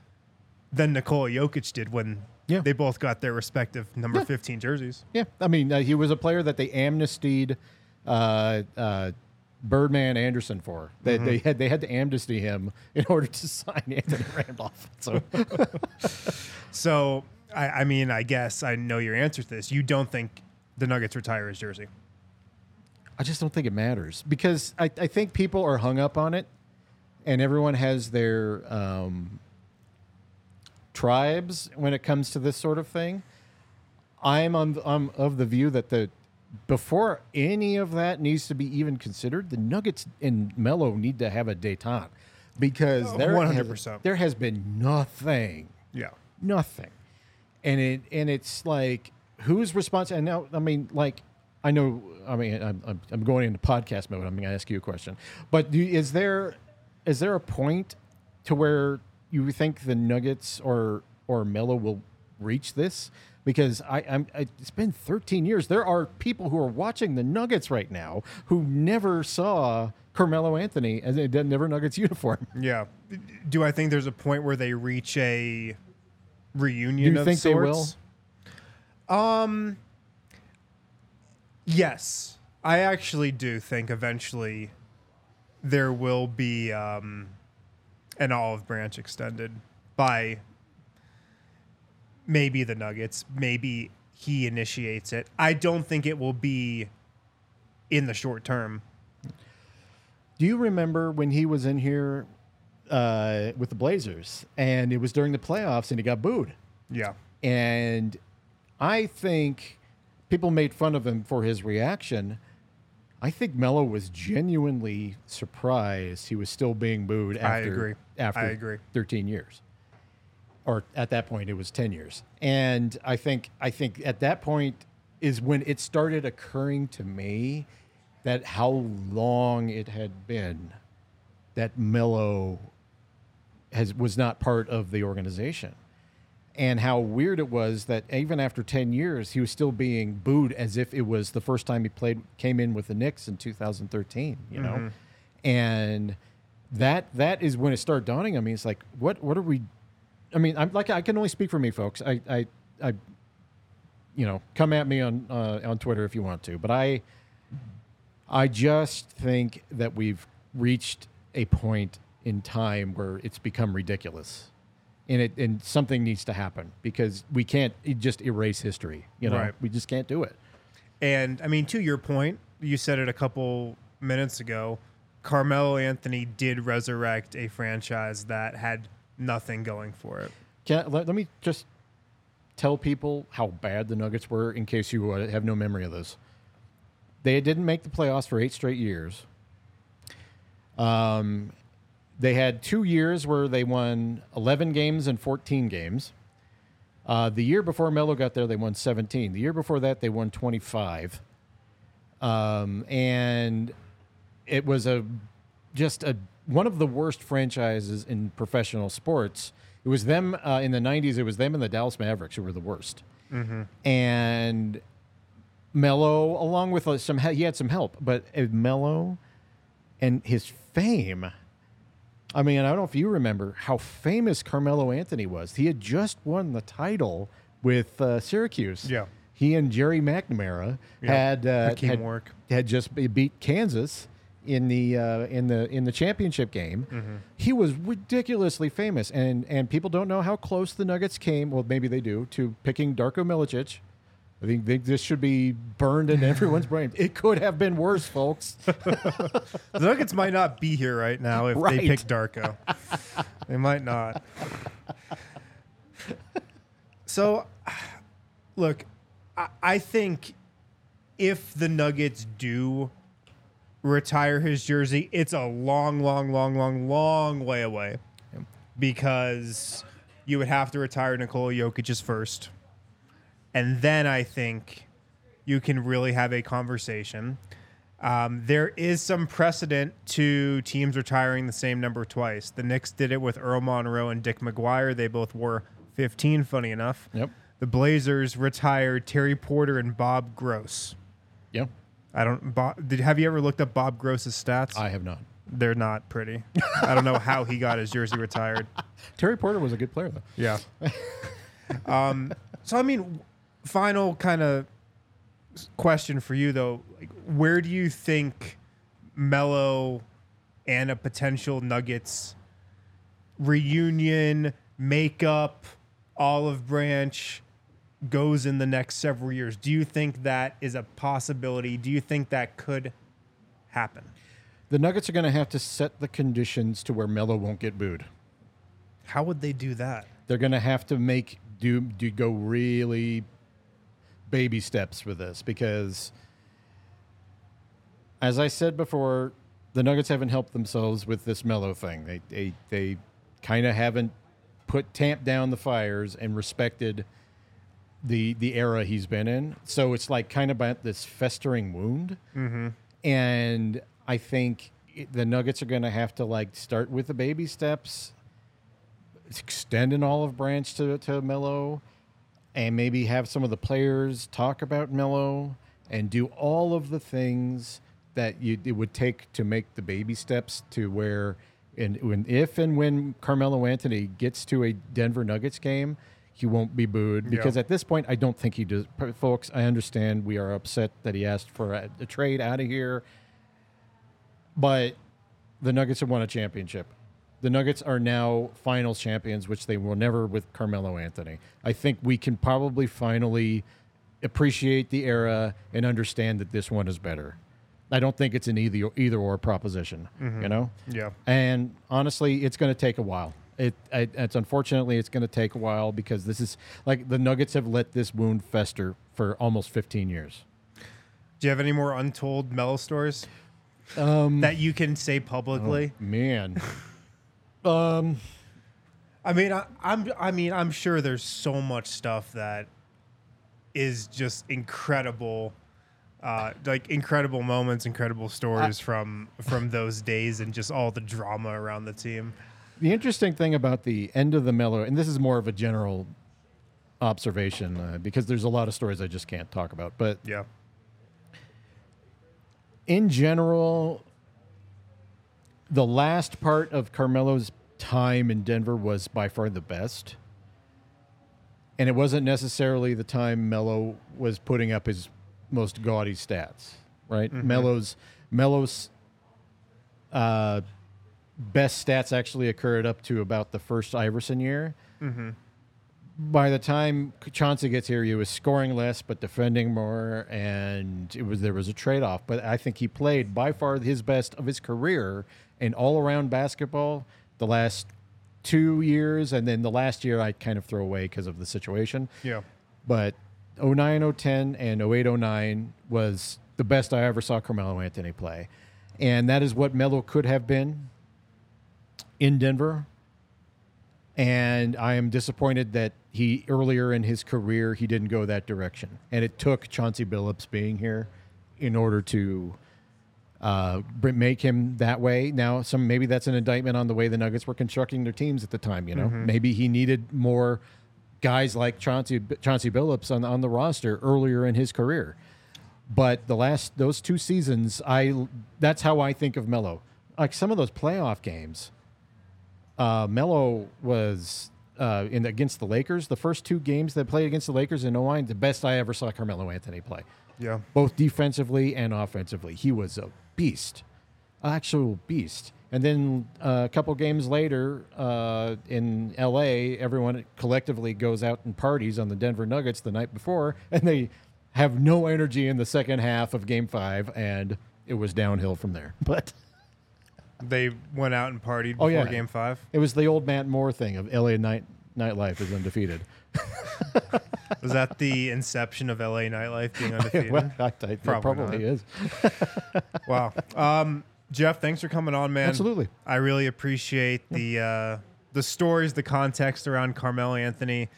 than Nikola Jokic did when Yeah. they both got their respective number Yeah. 15 jerseys. Yeah, I mean, uh, he was a player that they amnestied uh, uh, Birdman Andersen for. They, they had they had to amnesty him in order to sign Anthony Randolph. So So, I, I mean, I guess I know your answer to this. You don't think the Nuggets retire his jersey? I just don't think it matters because I, I think people are hung up on it, and everyone has their um, tribes when it comes to this sort of thing. I'm on I'm of the view that the before any of that needs to be even considered, the Nuggets and Melo need to have a détente because Oh, there 100%. Has, there has been nothing Yeah. nothing and it and it's like who's responsible and now i mean like i know i mean i'm, I'm, I'm going into podcast mode i'm going to ask you a question but do, is there is there a point to where you think the nuggets or or Melo will reach this because I, I'm I, it's been 13 years there are people who are watching the nuggets right now who never saw Carmelo Anthony as a Denver Nuggets uniform. Yeah. Do I think there's a point where they reach a reunion Do you of think they sorts? Um Yes. I actually do think eventually there will be um an olive branch extended by maybe the Nuggets, maybe he initiates it. I don't think it will be in the short term. Do you remember when he was in here uh, with the Blazers and it was during the playoffs and he got booed? Yeah. And I think people made fun of him for his reaction. I think Melo was genuinely surprised he was still being booed I after, agree. After I agree. 13 years. Or at that point it was 10 years. And I think I think at that point is when it started occurring to me that how long it had been that Melo has was not part of the organization. And how weird it was that even after 10 years, he was still being booed as if it was the first time he played, came in with the Knicks in 2013, you know? Mm-hmm. And that that is when it started dawning on me. It's like, what what are we? I mean, I'm like I can only speak for me, folks. I I, I you know, come at me on uh, on Twitter if you want to, but I I just think that we've reached a point in time where it's become ridiculous. And it and something needs to happen because we can't just erase history. You know, Right. we just can't do it. And I mean, to your point, you said it a couple minutes ago. Carmelo Anthony did resurrect a franchise that had nothing going for it. Can I, let, let me just tell people how bad the Nuggets were in case you uh, have no memory of this. They didn't make the playoffs for eight straight years. Um, they had two years where they won 11 games and 14 games. Uh, the year before Melo got there, they won 17. The year before that, they won 25. Um, and it was a just a one of the worst franchises in professional sports. It was them uh, in the 90s. It was them and the Dallas Mavericks who were the worst. And Melo, along with uh, some, he had some help, but uh, Melo and his fame. I mean, I don't know if you remember how famous Carmelo Anthony was. He had just won the title with uh, Syracuse. Yeah. He and Gerry McNamara had uh, had, had just beat Kansas in the uh, in the in the championship game. Mm-hmm. He was ridiculously famous, and and people don't know how close the Nuggets came. Well, maybe they do to picking Darko Milicic. I think, this should be burned in everyone's brain. It could have been worse, folks. The Nuggets might not be here right now if Right. they pick Darko. they might not. So, look, I, I think if the Nuggets do retire his jersey, it's a long, long, long, long, long way away because you would have to retire Nikola Jokic's first. And then I think you can really have a conversation. Um, there is some precedent to teams retiring the same number twice. The Knicks did it with Earl Monroe and Dick McGuire. They both wore 15, funny enough. Yep. The Blazers retired Terry Porter and Bob Gross. Yeah, I don't. Bob, did have you ever looked up Bob Gross's stats? I have not. They're not pretty. I don't know how he got his jersey retired. Terry Porter was a good player, though. Yeah. um, so I mean, final kind of question for you though, like, where do you think Melo and a potential Nuggets reunion, makeup, olive branch goes in the next several years? Do you think that is a possibility? Do you think that could happen? The Nuggets are going to have to set the conditions to where Melo won't get booed. How would they do that? They're going to have to make do, do go really baby steps with this because, as I said before, the Nuggets haven't helped themselves with this Melo thing. They they they kind of haven't put tamped down the fires and respected the the era he's been in. So it's like kind of about this festering wound. Mm-hmm. And I think it- the Nuggets are going to have to like start with the baby steps, extend an olive branch to to Melo, and maybe have some of the players talk about Melo and do all of the things that you it would take to make the baby steps to where and when if and when Carmelo Anthony gets to a Denver Nuggets game, he won't be booed because Yeah. at this point I don't think he does. Folks, I understand we are upset that he asked for a, a trade out of here, but the Nuggets have won a championship. The Nuggets are now finals champions, which they will never with Carmelo Anthony. I think we can probably finally appreciate the era and understand that this one is better. I don't think it's an either either or proposition, mm-hmm. you know. Yeah. And honestly, it's going to take a while. It, it it's unfortunately it's going to take a while because this is like the Nuggets have let this wound fester for almost 15 years. Do you have any more untold Melo stories that you can say publicly? Man, um, I mean, I, I'm. I mean, I'm sure there's so much stuff that is just incredible, uh, like incredible moments, incredible stories from from those days, and just all the drama around the team. The interesting thing about the end of the Melo, and this is more of a general observation uh, because there's a lot of stories I just can't talk about, but Yeah. in general, the last part of Carmelo's time in Denver was by far the best. And it wasn't necessarily the time Melo was putting up his most gaudy stats, right? Melo's Melo's uh, best stats actually occurred up to about the first Iverson year. Mm-hmm. By the time Chauncey gets here, he was scoring less but defending more, and it was there was a trade off. But I think he played by far his best of his career in all around basketball the last two years, and then the last year I kind of throw away because of the situation. Yeah. But 09, 010, and 08, 09 was the best I ever saw Carmelo Anthony play. And that is what Melo could have been in Denver. And I am disappointed that he earlier in his career he didn't go that direction. And it took Chauncey Billups being here in order to uh, make him that way. Now, some maybe that's an indictment on the way the Nuggets were constructing their teams at the time. You know, maybe he needed more guys like Chauncey Chauncey Billups on on the roster earlier in his career. But the last those two seasons, I that's how I think of Melo. Like some of those playoff games, uh, Melo was uh, in against the Lakers. The first two games that played against the Lakers in 09, the best I ever saw Carmelo Anthony play Yeah. both defensively and offensively. He was a beast, actual beast. And then uh, a couple games later uh, in LA, everyone collectively goes out and parties on the Denver Nuggets the night before, and they have no energy in the second half of game five, and it was downhill from there. But They went out and partied Oh, before yeah. game five. it was the old Matt Moore thing of LA night nightlife is undefeated. Was that the inception of LA nightlife being undefeated? well, I, I, Probably probably is. wow. Um, Jeff, thanks for coming on, man. Absolutely. I really appreciate the uh, the stories, the context around Carmelo Anthony.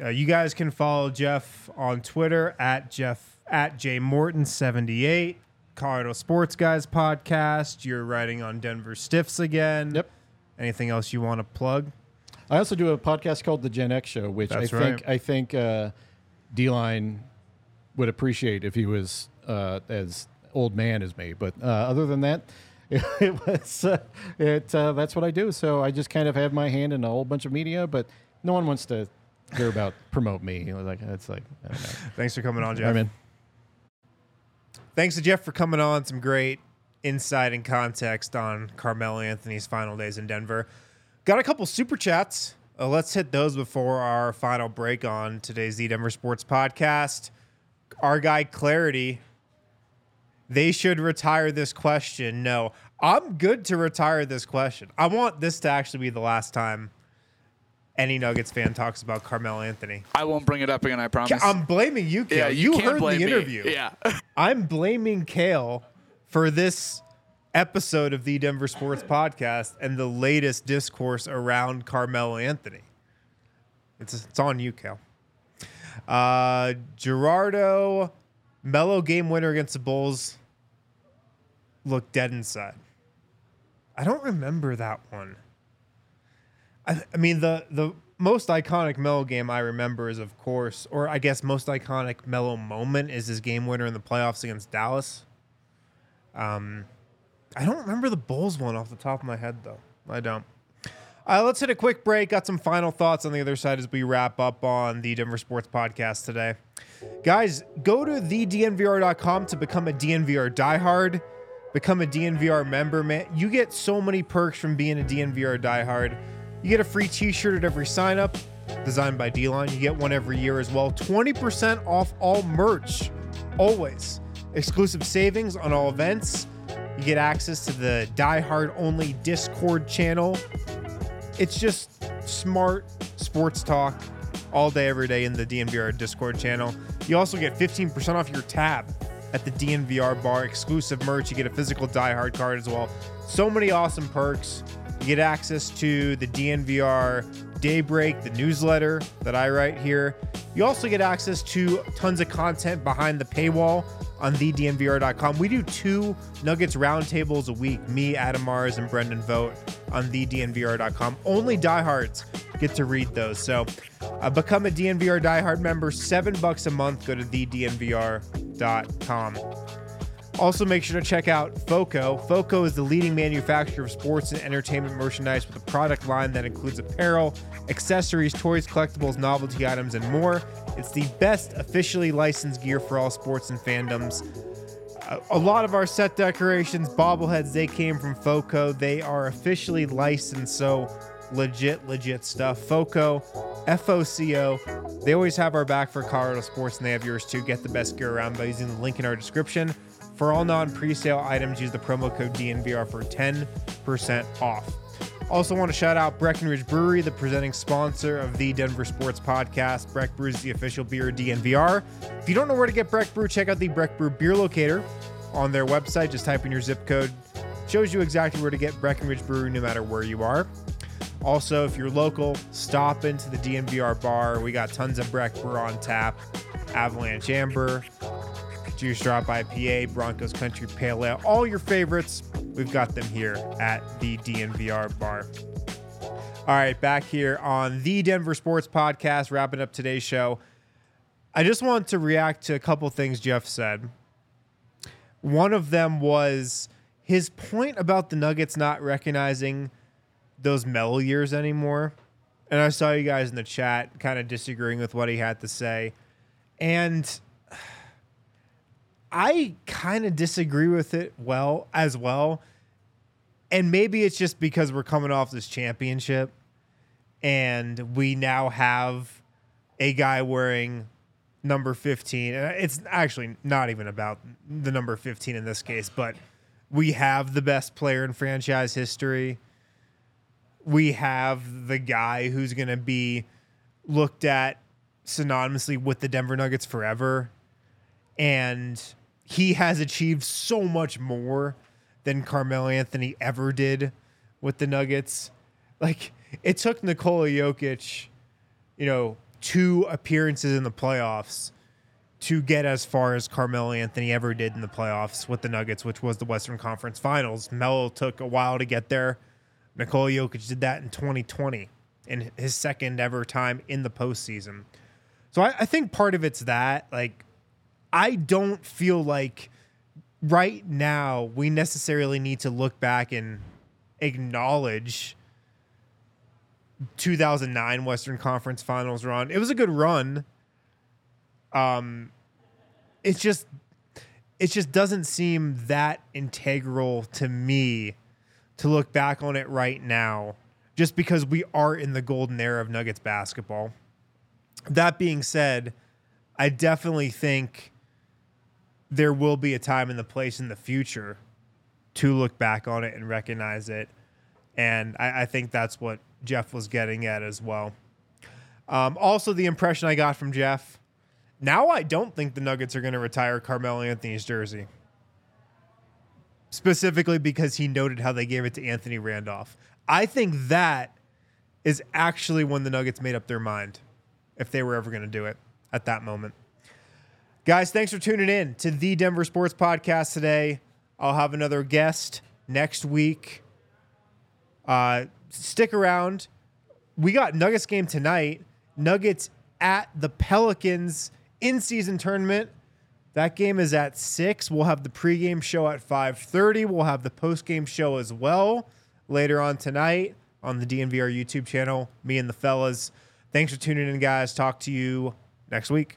Uh, you guys can follow Jeff on Twitter at Jeff at jmorton78, Colorado Sports Guys podcast. You're writing on Denver Stiffs again. Yep. Anything else you want to plug? I also do a podcast called the Gen X Show, which That's I think. I think uh, D Line would appreciate if he was uh, as old man as me. But uh, other than that, it, it was uh, it. Uh, that's what I do. So I just kind of have my hand in a whole bunch of media, but no one wants to hear about promote me. You know, like it's like I don't know. Thanks for coming on, Jeff. Mean, Thanks to Jeff for coming on. Some great insight and context on Carmelo Anthony's final days in Denver. Got a couple super chats. Uh, let's hit those before our final break on today's The Denver Sports Podcast. Our guy Clarity, they should retire this question. No, I'm good to retire this question. I want this to actually be the last time any Nuggets fan talks about Carmelo Anthony. I won't bring it up again. I promise. I'm blaming you, Kale. yeah, you, can't heard the me. interview. Yeah. I'm blaming Kale for this episode of the Denver Sports Podcast and the latest discourse around Carmelo Anthony. It's it's on you, Kale. Uh, Gerardo, Melo game winner against the Bulls. Looked dead inside. I don't remember that one. I, I mean the the most iconic Melo game I remember is of course, or I guess most iconic Melo moment is his game winner in the playoffs against Dallas. Um, I don't remember the Bulls one off the top of my head though. I don't. Uh, let's hit a quick break. Got some final thoughts on the other side as we wrap up on the Denver Sports Podcast today. Guys, go to thednvr.com to become a DNVR diehard. Become a DNVR member, man. You get so many perks from being a DNVR diehard. You get a free t-shirt at every sign up, designed by D-Line. You get one every year as well. 20% off all merch. Always. Exclusive savings on all events. You get access to the Die Hard Only Discord channel. It's just smart sports talk all day, every day in the DNVR Discord channel. You also get 15% off your tab at the DNVR bar. Exclusive merch. You get a physical Die Hard card as well. So many awesome perks. You get access to the DNVR Daybreak, the newsletter that I write here. You also get access to tons of content behind the paywall on thednvr.com. We do two Nuggets roundtables a week, me, Adam Mares, and Brendan Vogt on thednvr.com. Only diehards get to read those. So uh, become a DNVR diehard member, seven bucks a month. Go to thednvr.com. Also, make sure to check out FOCO. FOCO is the leading manufacturer of sports and entertainment merchandise with a product line that includes apparel, accessories, toys, collectibles, novelty items, and more. It's the best officially licensed gear for all sports and fandoms. A- lot of our set decorations, bobbleheads, they came from FOCO. They are officially licensed, so legit, legit stuff. FOCO, F O C O. They always have our back for Colorado sports, and they have yours too. Get the best gear around by using the link in our description. For all non presale items, use the promo code DNVR for 10% off. Also, want to shout out Breckenridge Brewery, the presenting sponsor of the Denver Sports Podcast. Breck Brew is the official beer of DNVR. If you don't know where to get Breck Brew, check out the Breck Brew beer locator on their website. Just type in your zip code, shows you exactly where to get Breckenridge Brewery no matter where you are. Also, if you're local, stop into the DNVR bar. We got tons of Breck Brew on tap, Avalanche Amber, Juice Drop IPA, Broncos Country Pale Ale, all your favorites. We've got them here at the DNVR bar. All right, back here on the Denver Sports Podcast, wrapping up today's show. I just want to react to a couple things Jeff said. One of them was his point about the Nuggets not recognizing those Melo years anymore. And I saw you guys in the chat kind of disagreeing with what he had to say. And I kind of disagree with it well as well. And maybe it's just because we're coming off this championship and we now have a guy wearing number 15. And it's actually not even about the number 15 in this case, but we have the best player in franchise history. We have the guy who's going to be looked at synonymously with the Denver Nuggets forever. And he has achieved so much more than Carmelo Anthony ever did with the Nuggets. Like it took Nikola Jokic, you know, two appearances in the playoffs to get as far as Carmelo Anthony ever did in the playoffs with the Nuggets, which was the Western Conference Finals. Melo took a while to get there. Nikola Jokic did that in 2020 in his second ever time in the postseason. So I, I think part of it's that, like, I don't feel like right now we necessarily need to look back and acknowledge 2009 Western Conference Finals run. It was a good run. Um it's just it just doesn't seem that integral to me to look back on it right now just because we are in the golden era of Nuggets basketball. That being said, I definitely think there will be a time and the place in the future to look back on it and recognize it. And I, I think that's what Jeff was getting at as well. Um, also, the impression I got from Jeff now I don't think the Nuggets are going to retire Carmelo Anthony's jersey. Specifically because he noted how they gave it to Anthony Randolph. I think that is actually when the Nuggets made up their mind if they were ever going to do it at that moment. Guys, thanks for tuning in to the Denver Sports Podcast today. I'll have another guest next week. Uh, stick around. We got Nuggets game tonight. Nuggets at the Pelicans in season tournament. That game is at six. We'll have the pregame show at five thirty. We'll have the postgame show as well later on tonight on the DNVR YouTube channel. Me and the fellas. Thanks for tuning in, guys. Talk to you next week.